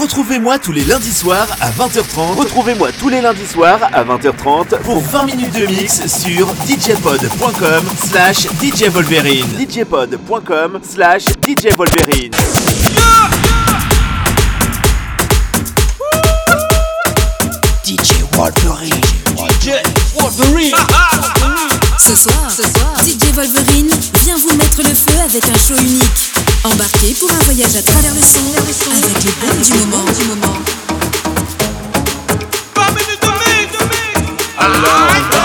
Retrouvez-moi tous les lundis soirs à 20h30. Retrouvez-moi tous les lundis soirs à 20h30 pour 20 minutes de mix sur djpod.com slash djvolverine. djpod.com slash djvolverine. DJ Wolverine. DJ Wolverine. Ce soir, ce soir, DJ Wolverine vient vous mettre le feu avec un show unique. Embarquez pour un voyage à travers le son, avec les bons du moment. Du moment. Loco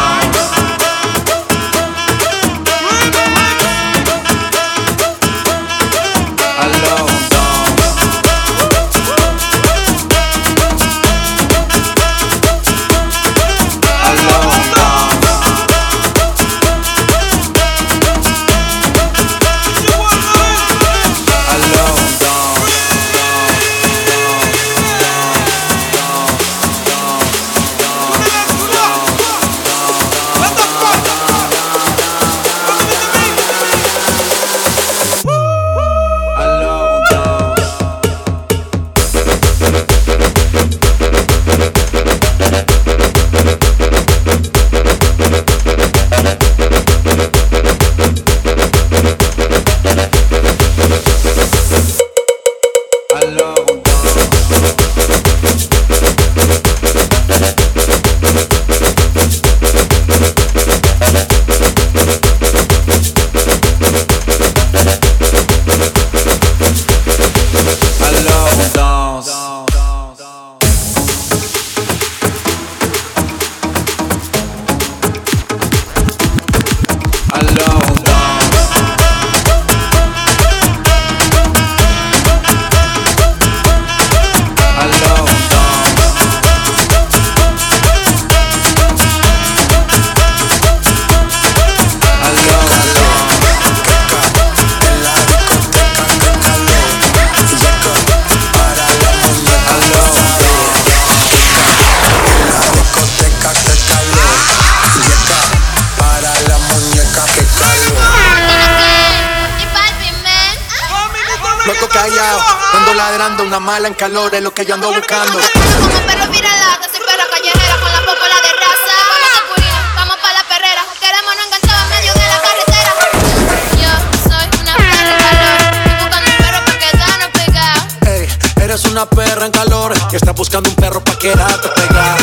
callado, ando ladrando, una mala en calor es lo que yo ando buscando. Como perro viralata, soy perra callejera con la popola de raza. Vamos a Purina, vamos pa' la perrera. Queremos no enganchado en medio de la carretera. Yo soy una perra en calor. Estoy buscando un perro pa' quedarnos pegados. Ey, eres una perra en calor y estás buscando un perro pa' quedarte pegado.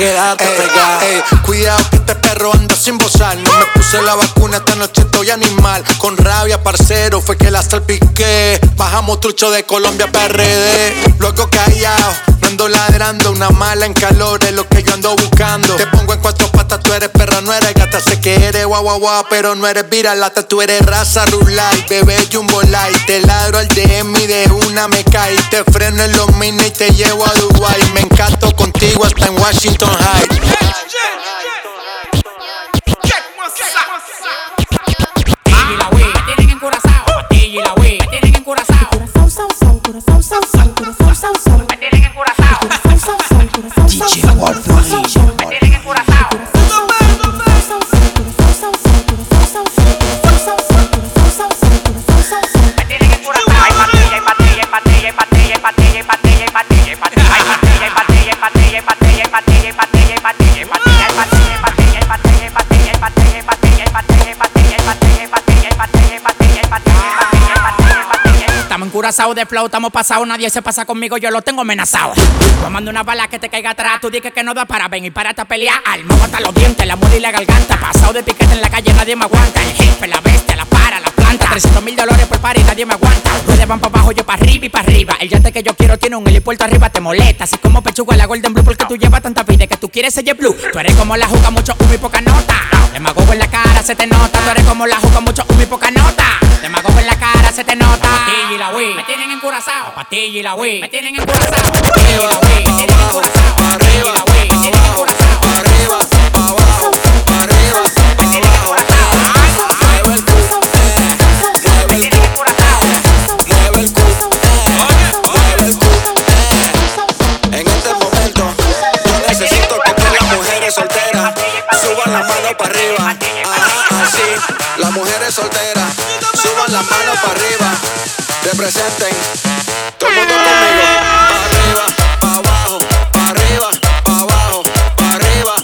Ey, cuidado que este perro anda sin bozar. No me puse la vacuna, esta noche estoy animal. Con rabia, parcero, fue que la salpiqué. Bajamos trucho de Colombia PRD. Luego callado, no ando ladrando. Una mala en calor es lo que yo ando buscando. Te pongo en cuatro patas, tú eres perra, no eres gata. Sé que eres guau guau guau, pero no eres viralata. Tú eres raza rulay, bebé jumbo light. Te ladro al DM y de una me cae. Te freno en los mini y te llevo a Dubai. Me encanto contigo hasta en Washington Heights. Patilla y la Wii, me tienen encurazao. Patilla y la Wii, me tienen encurazao. Me tienen encurazao. Encurazados de flow, estamos pasados, nadie se pasa conmigo, yo lo tengo amenazado. Tomando una bala que te caiga atrás, tú dices que no da para ven y párate a pelear. Alma hasta los dientes, la muela y la garganta. Pasado de piquete en la calle, nadie me aguanta. El jefe, la bestia, la para, la planta. 300 mil dólares por par nadie me aguanta. Ustedes van para abajo, yo para arriba y para arriba. El yate que yo quiero tiene un helipuerto arriba, te molesta. Así como pechuga la Golden Blue, porque tú llevas tanta vida que tú quieres ser blue. Tú eres como la juca, mucho humo y poca nota. Demagogo en la cara, se te nota. Tú eres como la juca, mucho humo y poca nota. Te mago por la cara, se te nota. La pastilla y la Wii. Me tienen encurazao. La y la Wii. Me tienen encurazao. Arriba, Wii. Me tienen encurazao. Arriba, Wii. Me tienen encurazao. Arriba, abajo. Arriba, Me tienen solteras, suban la mano para arriba, así, las mujeres solteras suban la mano para arriba. Representen. Todo el mundo conmigo. Arriba, arriba, arriba.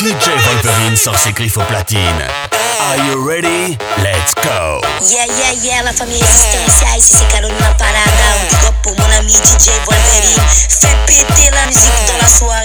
DJ sort ses griffes platine. Are you ready? Let's go! Yeah, yeah, yeah, la família tá existenciais, esse Carolina é Parada, é o Copo, Monami, é DJ Wolverine, FPT lá no Zip, tô na sua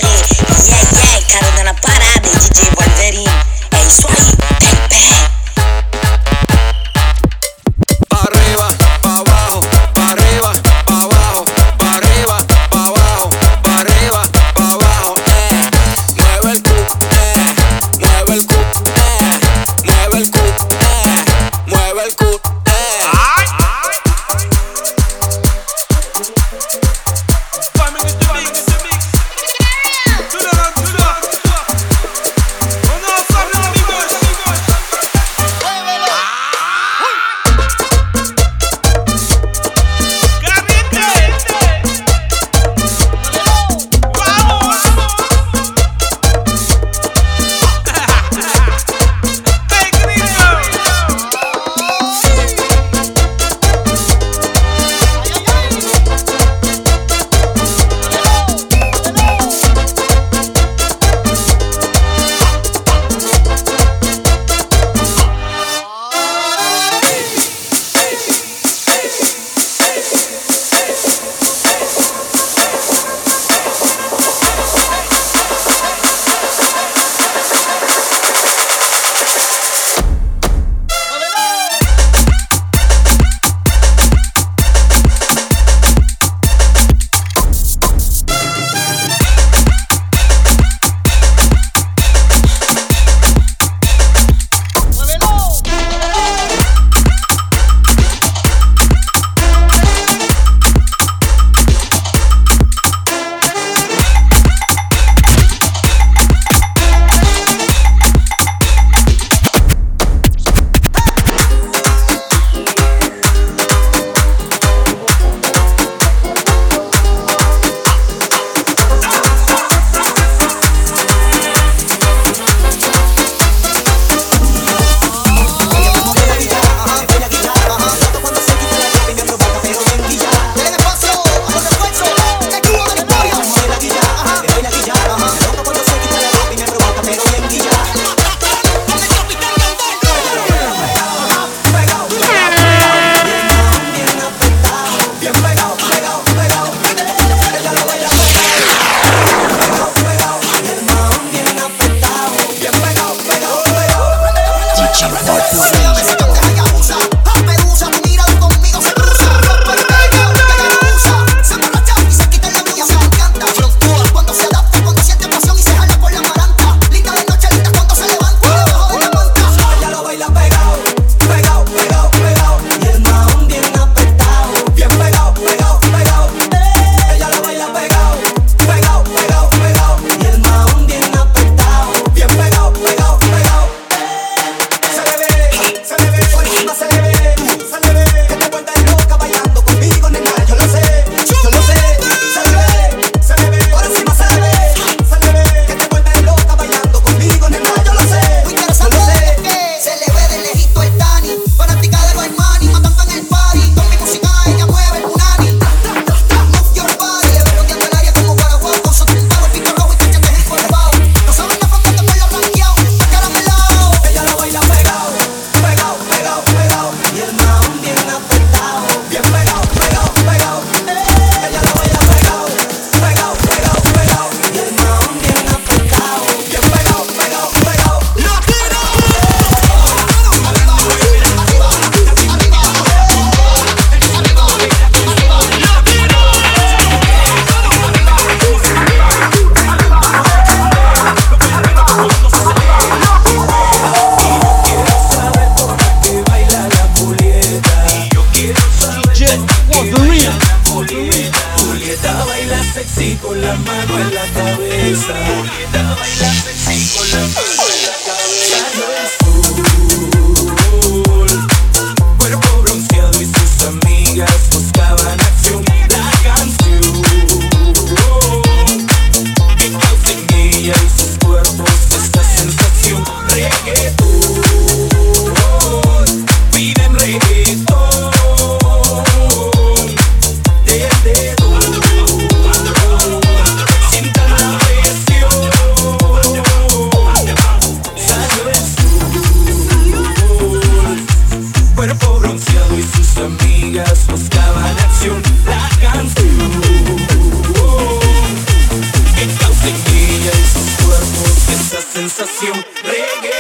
esa sensación. Reggae.